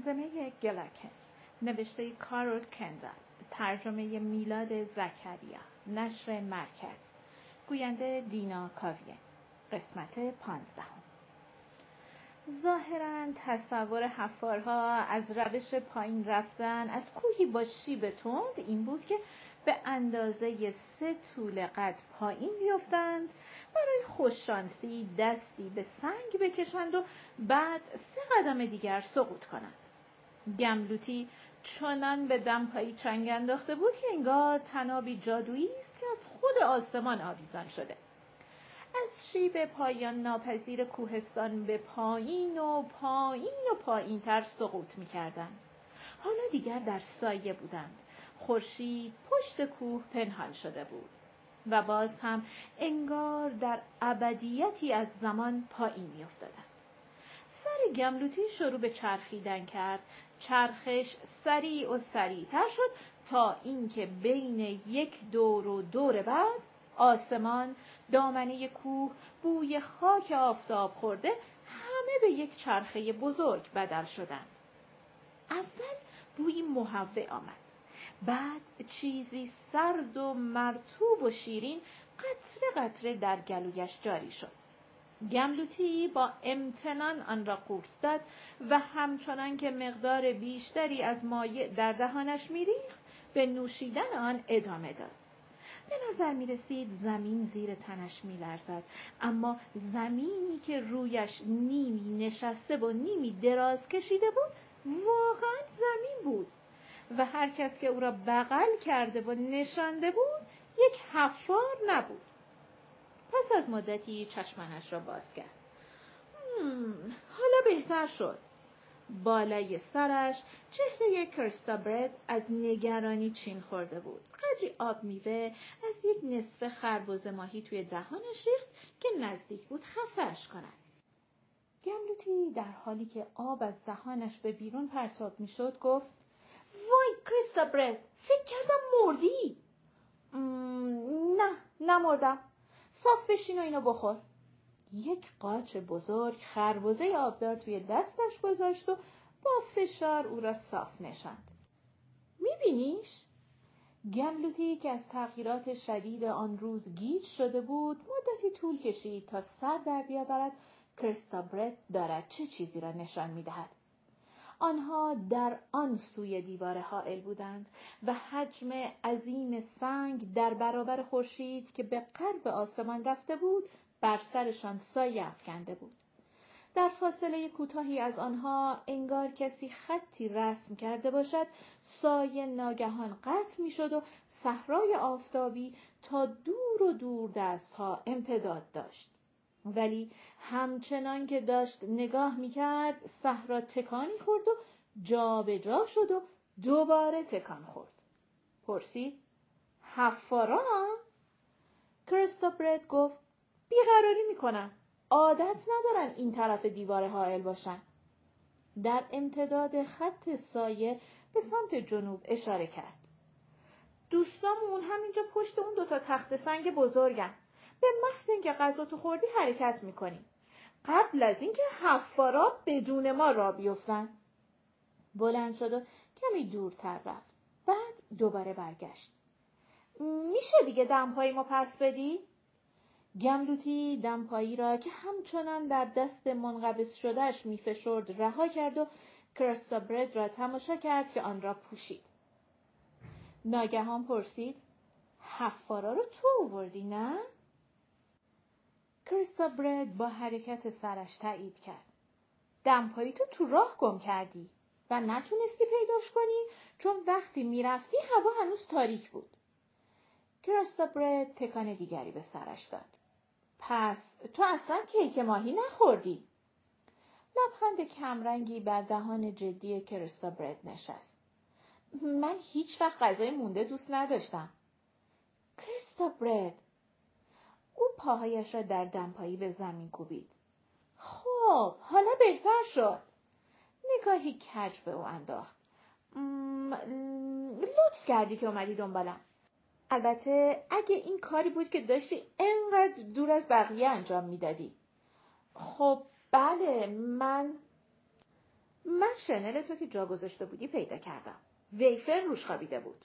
زمزمه گلکن. نوشته کارول کندل. ترجمه میلاد زکریا. نشر مرکز. گوینده دینا کاویه. قسمت پانزدهم. ظاهرا تصور حفارها از روش پایین رفتن از کوهی با شیب تند این بود که به اندازه سه طول قد پایین بیفتند. برای خوششانسی دستی به سنگ بکشند و بعد سه قدم دیگر سقوط کنند. گملوتی چنان به دمپایی چنگ انداخته بود که انگار تنابی جادویی است که از خود آسمان آویزان شده از شیب پایان ناپذیر کوهستان به پایین و پایین و پایین تر سقوط می کردند. حالا دیگر در سایه بودند. خورشید پشت کوه پنهان شده بود. و باز هم انگار در ابدیتی از زمان پایین می افتادند. سر گملوتی شروع به چرخیدن کرد. چرخش سریع و سریعتر شد تا اینکه بین یک دور و دور بعد آسمان، دامنه کوه، بوی خاک آفتاب خورده همه به یک چرخه بزرگ بدل شدند. اول بوی محوه آمد. بعد چیزی سرد و مرتوب و شیرین قطره قطره در گلویش جاری شد. گملوتی با امتنان آن را قورت داد و همچنان که مقدار بیشتری از مایع در دهانش میریخت به نوشیدن آن ادامه داد. به نظر می رسید زمین زیر تنش می لرزد. اما زمینی که رویش نیمی نشسته و نیمی دراز کشیده بود واقعا زمین بود و هر کس که او را بغل کرده و نشانده بود یک حفار نبود. پس از مدتی چشمانش را باز کرد. حالا بهتر شد. بالای سرش چهره کرستابرد از نگرانی چین خورده بود. قدری آب میوه از یک نصف خربوز ماهی توی دهانش ریخت که نزدیک بود خفهش کند. گملوتی در حالی که آب از دهانش به بیرون پرتاب می‌شد گفت وای کریستابرد فکر کردم مردی نه نمردم صاف بشین و اینو بخور یک قاچ بزرگ خربزه آبدار توی دستش گذاشت و با فشار او را صاف نشاند. میبینیش؟ گملوتی که از تغییرات شدید آن روز گیج شده بود مدتی طول کشید تا سر در بیاورد کرستابرت دارد چه چیزی را نشان می‌دهد. آنها در آن سوی دیوار حائل بودند و حجم عظیم سنگ در برابر خورشید که به قرب آسمان رفته بود بر سرشان سایه افکنده بود. در فاصله کوتاهی از آنها انگار کسی خطی رسم کرده باشد سایه ناگهان قطع می‌شد و صحرای آفتابی تا دور و دور دستها امتداد داشت ولی همچنان که داشت نگاه می‌کرد صحرا تکانی خورد و جابجا جا شد و دوباره تکان خورد پرسید حفارا کرستوپرد گفت بیقراری می‌کنن. عادت ندارن این طرف دیوار حائل باشن. در امتداد خط سایه به سمت جنوب اشاره کرد. دوستامون همینجا پشت اون دوتا تخت سنگ بزرگن. به محض اینکه غذا تو خوردی حرکت می‌کنیم. قبل از اینکه حفارا بدون ما را بیفتن. بلند شد و کمی دورتر رفت. بعد دوباره برگشت. میشه دیگه دمپایی ما پس بدی؟ گملوتی دمپایی را که همچنان در دست منقبض شدهش میفشرد رها کرد و کرستابرد را تماشا کرد که آن را پوشید. ناگهان پرسید حفارا رو تو آوردی نه؟ کرستابرد با حرکت سرش تایید کرد. دمپایی تو تو راه گم کردی و نتونستی پیداش کنی چون وقتی می‌رفتی هوا هنوز تاریک بود. کرستابرد تکان دیگری به سرش داد. پس تو اصلا کیک ماهی نخوردی؟ لبخند کمرنگی بر دهان جدی کرستا برد نشست. من هیچ وقت غذای مونده دوست نداشتم. کریستا برد. او پاهایش را در دمپایی به زمین کوبید. خب حالا بهتر شد. نگاهی کج به او انداخت. لطف کردی که اومدی دنبالم. البته اگه این کاری بود که داشتی انقدر دور از بقیه انجام می‌دادی. خب بله من من شنل تو که جا گذاشته بودی پیدا کردم ویفر روش خوابیده بود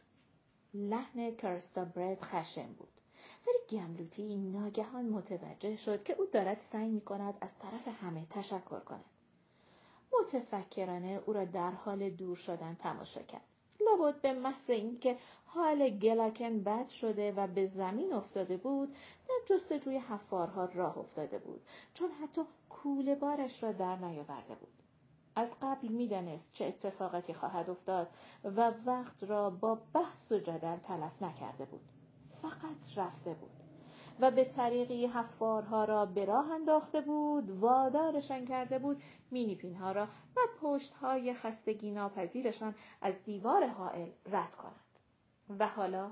لحن کرستا برد خشم بود ولی گملوتی ناگهان متوجه شد که او دارد سعی می کند از طرف همه تشکر کند. متفکرانه او را در حال دور شدن تماشا کرد. لابد به محض اینکه حال گلاکن بد شده و به زمین افتاده بود در جستجوی حفارها راه افتاده بود چون حتی کوله بارش را در نیاورده بود. از قبل می‌دانست چه اتفاقاتی خواهد افتاد و وقت را با بحث و جدل تلف نکرده بود. فقط رفته بود و به طریقی حفارها را به راه انداخته بود وادارشان کرده بود مینیپین ها را و پشت های خستگی ناپذیرشان از دیوار حائل رد کنند. و حالا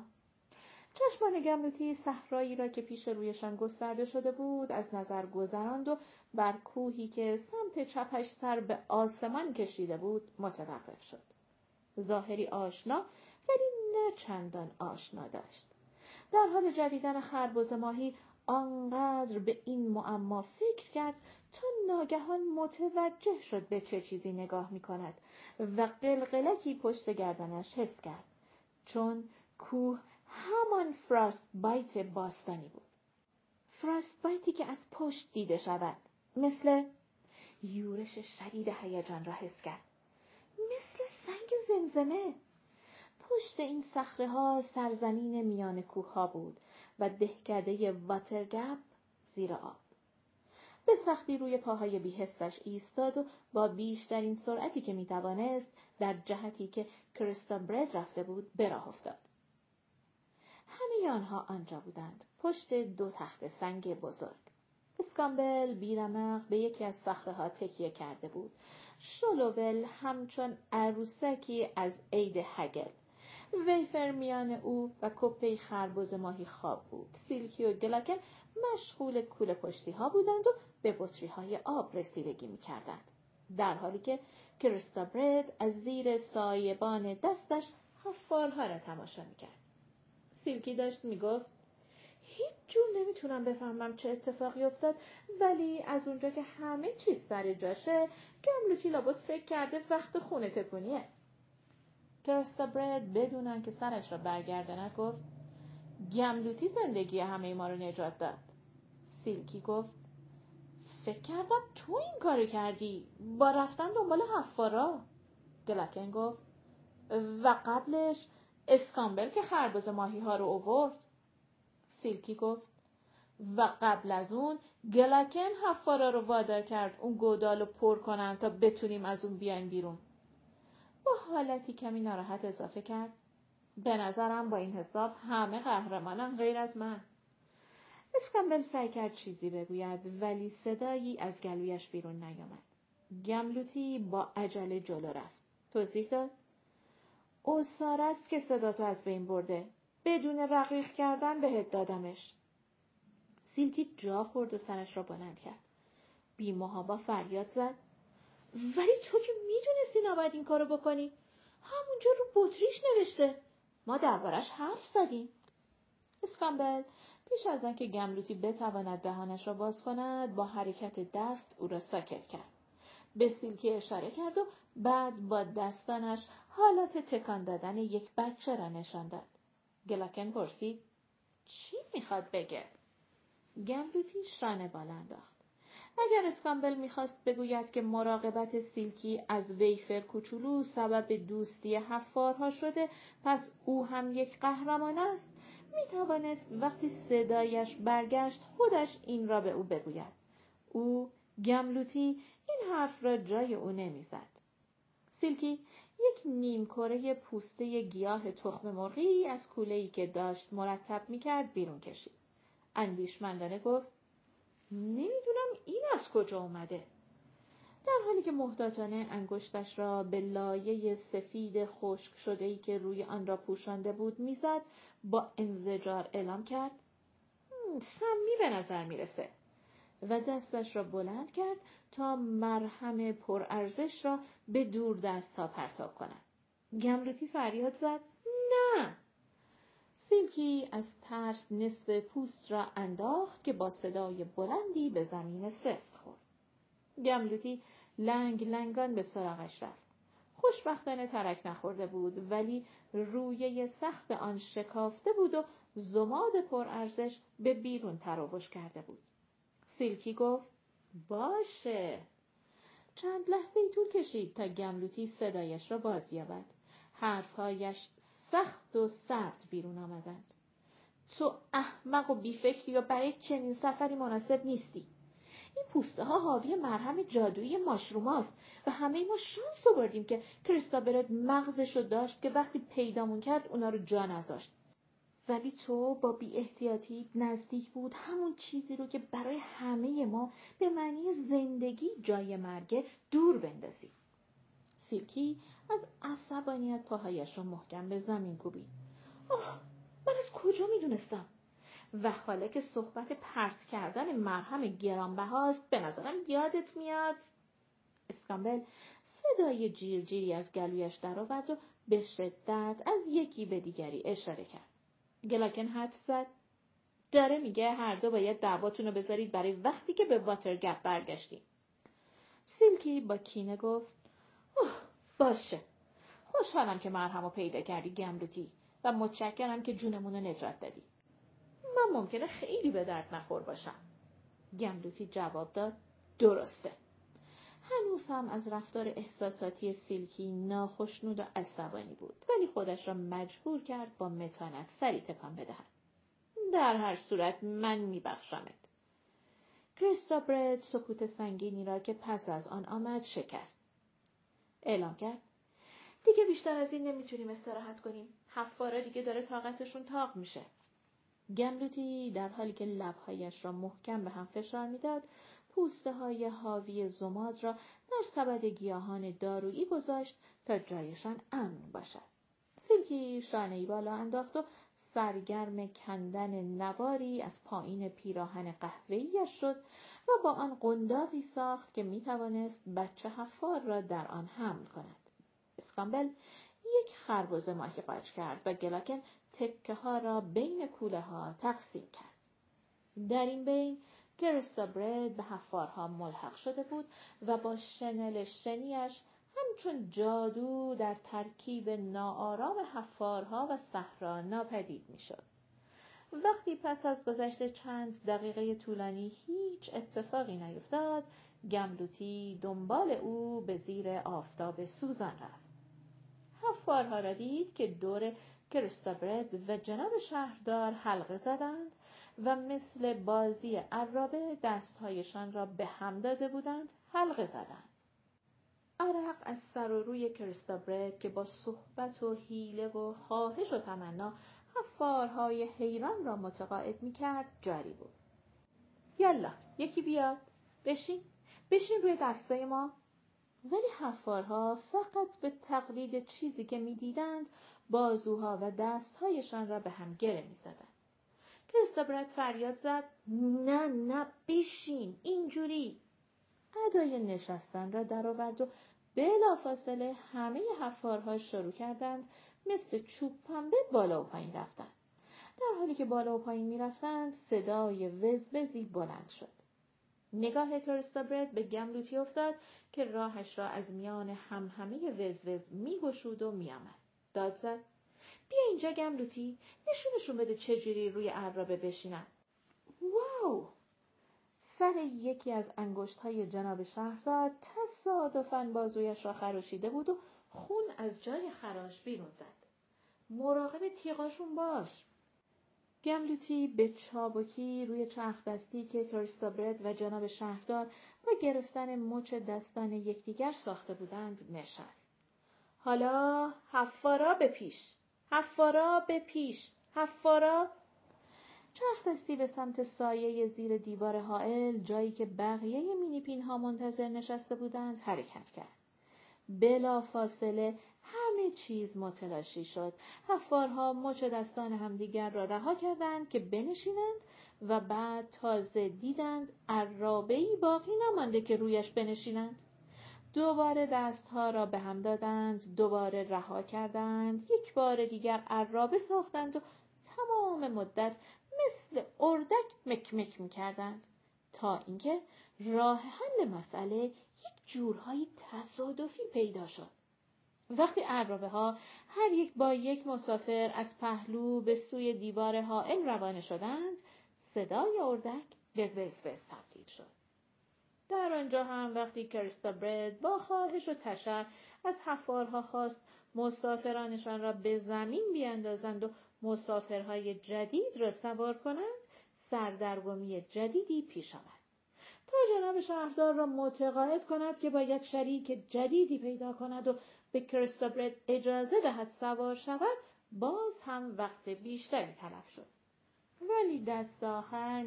چشمان گملوتی صحرایی را که پیش رویشان گسترده شده بود از نظر گذراند و بر کوهی که سمت چپش سر به آسمان کشیده بود متوقف شد. ظاهری آشنا ولی نه چندان آشنا داشت. در حال جویدن خربز ماهی آنقدر به این معما فکر کرد تا ناگهان متوجه شد به چه چیزی نگاه می کند و قلقلکی پشت گردنش حس کرد چون کوه همان فراست بایت باستانی بود. فراست بایتی که از پشت دیده شود مثل یورش شدید هیجان را حس کرد مثل سنگ زمزمه. پشت این صخره ها سرزمین میان کوه بود و دهکده واترگپ زیر آب. به سختی روی پاهای بیهستش ایستاد و با بیشترین سرعتی که می‌توانست در جهتی که کریستا برد رفته بود به راه افتاد. همه آنها آنجا بودند پشت دو تخت سنگ بزرگ. اسکامبل بیرمق به یکی از صخره ها تکیه کرده بود. شلوول همچون عروسکی از عید هگل ویفر میان او و کپی خربز ماهی خواب بود. سیلکی و گلاکن مشغول کول پشتی ها بودند و به بطری های آب رسیدگی می کردند. در حالی که کریستا برد از زیر سایبان دستش حفارها را تماشا می کرد. سیلکی داشت می گفت هیچ جور نمی‌تونم بفهمم چه اتفاقی افتاد ولی از اونجا که همه چیز سر جاشه گملوتی لابد فکر کرده وقت خونه تکونیه کرستا برد بدون که سرش را برگرداند گفت گملوتی زندگی همه ما رو نجات داد. سیلکی گفت فکر کردم تو این کار کردی. با رفتن دنبال حفارا. گلکن گفت و قبلش اسکامبل که خربز ماهی ها رو اوورد. سیلکی گفت و قبل از اون گلکن حفارا رو وادار کرد. اون گودال رو پر کنن تا بتونیم از اون بیایم بیرون. با حالتی کمی ناراحت اضافه کرد. به نظرم با این حساب همه قهرمانان غیر از من. اسکامبل سعی کرد چیزی بگوید ولی صدایی از گلویش بیرون نیامد. گملوتی با عجله جلو رفت. توضیح داد؟ اوسار است که صداتو از بین برده. بدون رقیق کردن بهت دادمش. سیلکی جا خورد و سرش را بلند کرد. بیمهابا فریاد زد. ولی تو که می‌دونستی نباید این کارو بکنی. همونجا رو بطریش نوشته. ما دربارش حرف زدیم. اسکامبل پیش از آنکه گملوتی بتواند دهانش را باز کند با حرکت دست او را ساکت کرد. به سیلکی اشاره کرد و بعد با دستانش حالت تکان دادن یک بچه را نشان داد. گلاکن پرسید چی می‌خواد بگه؟ گملوتی شانه بالا انداخت. اگر اسکامبل می‌خواست بگوید که مراقبت سیلکی از ویفر کوچولو سبب دوستی حفارها شده پس او هم یک قهرمان است می‌توانست وقتی صدایش برگشت خودش این را به او بگوید. او گملوتی این حرف را جای او نمی‌زد. سیلکی یک نیم کره پوسته گیاه تخم مرغی از کوله‌ای که داشت مرتب می‌کرد بیرون کشید. اندیشمندانه گفت نمی‌دونم این از کجا اومده. در حالی که محتاطانه انگشتش را به لایه سفید خشک شده ای که روی آن را پوشانده بود می‌زد با انزجار اعلام کرد سمی به نظر می‌رسه. و دستش را بلند کرد تا مرهم پرارزش را به دور دست ها پرتاب کند. گملوتی فریاد زد نه. سیلکی از ترس نصف پوست را انداخت که با صدای بلندی به زمین سفت خورد. گملوتی لنگ لنگان به سراغش رفت. خوشبختانه ترک نخورده بود ولی رویه سخت آن شکافته بود و زماد پرارزش به بیرون تراوش کرده بود. سیلکی گفت باشه. چند لحظه ای طول کشید تا گملوتی صدایش را بازیابد. حرفهایش سخت و سرد بیرون آمدند. تو احمق و بیفکری و برای چنین سفری مناسب نیستی. این پوسته ها حاوی مرهم جادویی ماشروم است و همه ما شانس بردیم که کریستابرت مغزش رو داشت که وقتی پیدامون کرد اونا رو جا نذاشت. ولی تو با بی احتیاطی نزدیک بود همون چیزی رو که برای همه ما به معنی زندگی جای مرگه دور بندازی. سیلکی از عصبانیت پاهایش را محکم به زمین کوبید. آه من از کجا می‌دونستم؟ و حالا که صحبت پرت کردن مرهم گرانبهاست به نظرم یادت میاد اسکامبل صدای جیرجیری از گلویش درآورد و به شدت از یکی به دیگری اشاره کرد گلاکن حد زد داره میگه هر دو باید دعواتون رو بذارید برای وقتی که به واترگپ برگشتیم سیلکی با کینه گفت اوه باشه خوشحالم که مرهم پیدا کردی گملوتی و متشکرم که جونمون رو نجات دادی من ممکنه خیلی به درد نخور باشم. گملوتی جواب داد درسته. هنوز هم از رفتار احساساتی سیلکی ناخشنود و عصبانی بود ولی خودش را مجبور کرد با متانت سری تکان بدهد. در هر صورت من میبخشمت. کریستابرد سکوت سنگینی را که پس از آن آمد شکست. اعلام کرد. دیگه بیشتر از این نمی‌تونیم استراحت کنیم. حفارا دیگه داره طاقتشون تاق میشه. گملوتی در حالی که لبهایش را محکم به هم فشار می‌داد پوسته های حاوی زماد را در سبد گیاهان دارویی گذاشت تا جایشان امن باشد. سیلکی شانهای بالا انداخت و سرگرم کندن نواری از پایین پیراهن قهوه‌ایش شد و با آن قنداقی ساخت که می توانست بچه حفار را در آن حمل کند. اسکامبل یک خربزه ماهی قاچ کرد و گلاکن تکه ها را بین کوله ها تقسیم کرد. در این بین گرستا برد به حفارها ملحق شده بود و با شنل شنیش همچون جادو در ترکیب ناآرام حفارها و صحرا ناپدید می‌شد. وقتی پس از گذشت چند دقیقه طولانی هیچ اتفاقی نیفتاد، گملوتی دنبال او به زیر آفتاب سوزان رفت. حفارها را دید که دور کریستابرد و جناب شهردار حلقه زدند و مثل بازی عرابه دستهایشان را به هم داده بودند حلقه زدند. عرق از سر و روی کریستابرد که با صحبت و حیله و خواهش و تمنا حفارهای حیران را متقاعد می کرد جاری بود. یالا یکی بیاد. بشین. بشین روی دستای ما. ولی حفارها فقط به تقلید چیزی که می‌دیدند بازوها و دستهایشان را به هم گره می‌زدند. کریستابرت فریاد زد. نه نه بشین. اینجوری. ادای نشستن را درآورد و بلافاصله همه حفارها شروع کردند مثل چوب پنبه بالا و پایین رفتند در حالی که بالا و پایین می‌رفتند صدای وزوزی بلند شد. نگاه کریستابرد به گملوتی افتاد که راهش را از میان همهمه وزوز میگشود و میآمد. داد زد. بیا اینجا گملوتی نشونشون بده چجوری روی عرابه بشینن واو! سر یکی از انگشت های جناب شهردار تصادفا بازویش را خراشیده بود و خون از جای خراش بیرون زد. مراقب تیغاشون باش. گملوتی به چابکی روی چرخ دستی که کریستابرد و جناب شهردار و گرفتن مچ دستان یکدیگر ساخته بودند نشست. حالا حفارا به پیش، حفارا به پیش، حفارا چرخ به سمت سایه زیر دیوار حائل جایی که بقیه مینیپین ها منتظر نشسته بودند حرکت کرد. بلا فاصله همه چیز متلاشی شد. حفارها مچ دستان همدیگر را رها کردند که بنشینند و بعد تازه دیدند عرابهای باقی نمانده که رویش بنشینند. دوباره دستها را به هم دادند، دوباره رها کردند، یک بار دیگر عرابه ساختند و تمام مدت مثل اردک مکمک می کردند تا اینکه راه حل مسئله یک جورهایی تصادفی پیدا شد. وقتی عرابه ها هر یک با یک مسافر از پهلو به سوی دیوار حائل روانه شدند، صدای اردک به وزوز تبدیل شد. در آنجا هم وقتی کریستا برد با خواهش و تشر از حفارها خواست مسافرانشان را به زمین بیاندازند و مسافرهای جدید را سوار کنند سردرگمی جدیدی پیش آمد. تا جناب شهردار را متقاعد کند که باید شریک جدیدی پیدا کند و به کریستابرد اجازه دهد سوار شود باز هم وقت بیشتری تلف شد. ولی دست آخر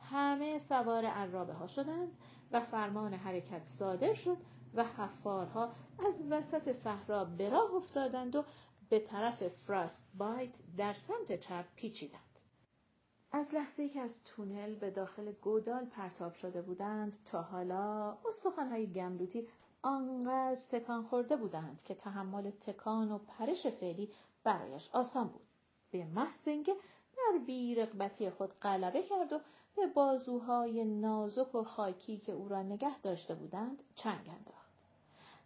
همه سوار عرابه ها شدند و فرمان حرکت صادر شد و حفارها از وسط صحرا به راه افتادند و به طرف فراست بایت در سمت چپ پیچیدند. از لحظه که از تونل به داخل گودال پرتاب شده بودند تا حالا استخوانهای گملوتی آنقدر تکان خورده بودند که تحمل تکان و پرش فعلی برایش آسان بود. به محض اینکه بر بیرقبتی خود غلبه کرد و به بازوهای نازک و خاکی که او را نگه داشته بودند چنگ انداخت.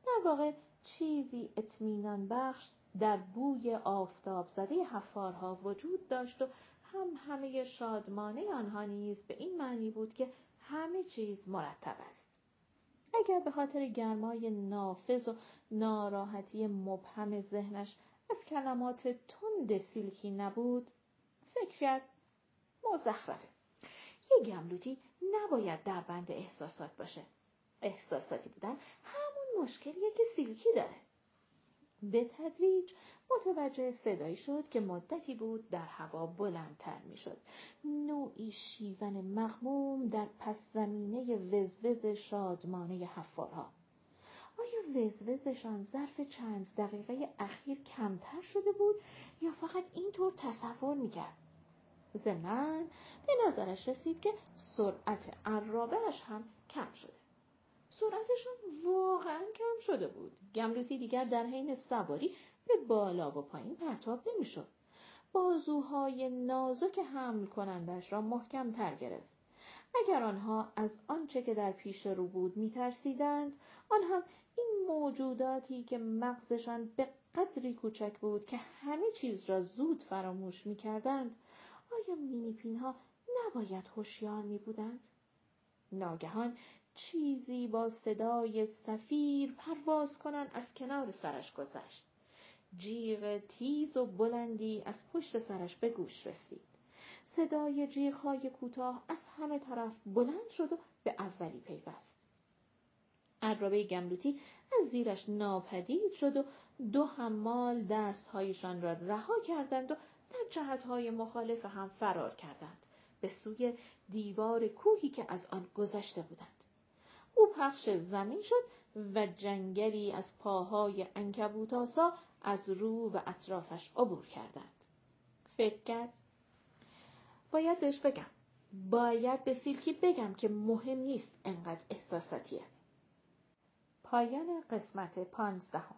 در واقع چیزی اطمینان بخش در بوی آفتاب زده حفارها وجود داشت و هم همه شادمانه آنها نیز به این معنی بود که همه چیز مرتب است. اگر به خاطر گرمای نافذ و ناراحتی مبهم ذهنش از کلمات تند سیلکی نبود فکر کرد مزخرفه یه گملوتی نباید در بند احساسات باشه. احساساتی بودن همون مشکلیه که سیلکی داره. به تدریج متوجه صدایی شد که مدتی بود در هوا بلندتر می‌شد. نوعی شیون مغموم در پس زمینه وزوز شادمانه حفارها. آیا وزوزشان ظرف چند دقیقه اخیر کمتر شده بود یا فقط اینطور تصور می‌کرد؟ ضمنا به نظرش رسید که سرعت عرابهش هم کم شده. سرعتشان واقعا کم شده بود. گملوتی دیگر در حین سواری به بالا و پایین پرتاب نمی‌شد. بازوهای نازک حمل کنندش را محکم تر گرفت. اگر آنها از آنچه که در پیش رو بود میترسیدند آن هم این موجوداتی که مغزشان به قدری کوچک بود که همه چیز را زود فراموش می‌کردند آیا مینیپین ها نباید هوشیار می بودند؟ ناگهان چیزی با صدای سفیر پرواز کنن از کنار سرش گذشت. جیغ تیز و بلندی از پشت سرش به گوش رسید. صدای جیغهای کوتاه از همه طرف بلند شد و به اولی پیوست. عرابه گملوتی از زیرش ناپدید شد و دو حمال دستهایشان را رها کردند و در جهتهای مخالف هم فرار کردند به سوی دیوار کوهی که از آن گذشته بودند. او پخش زمین شد و جنگلی از پاهای انکبوتاسا از رو و اطرافش عبور کردند. فکر کرد باید بهش بگم باید به سیلکی بگم که مهم نیست انقدر احساساتیه. پایان قسمت پانزدهم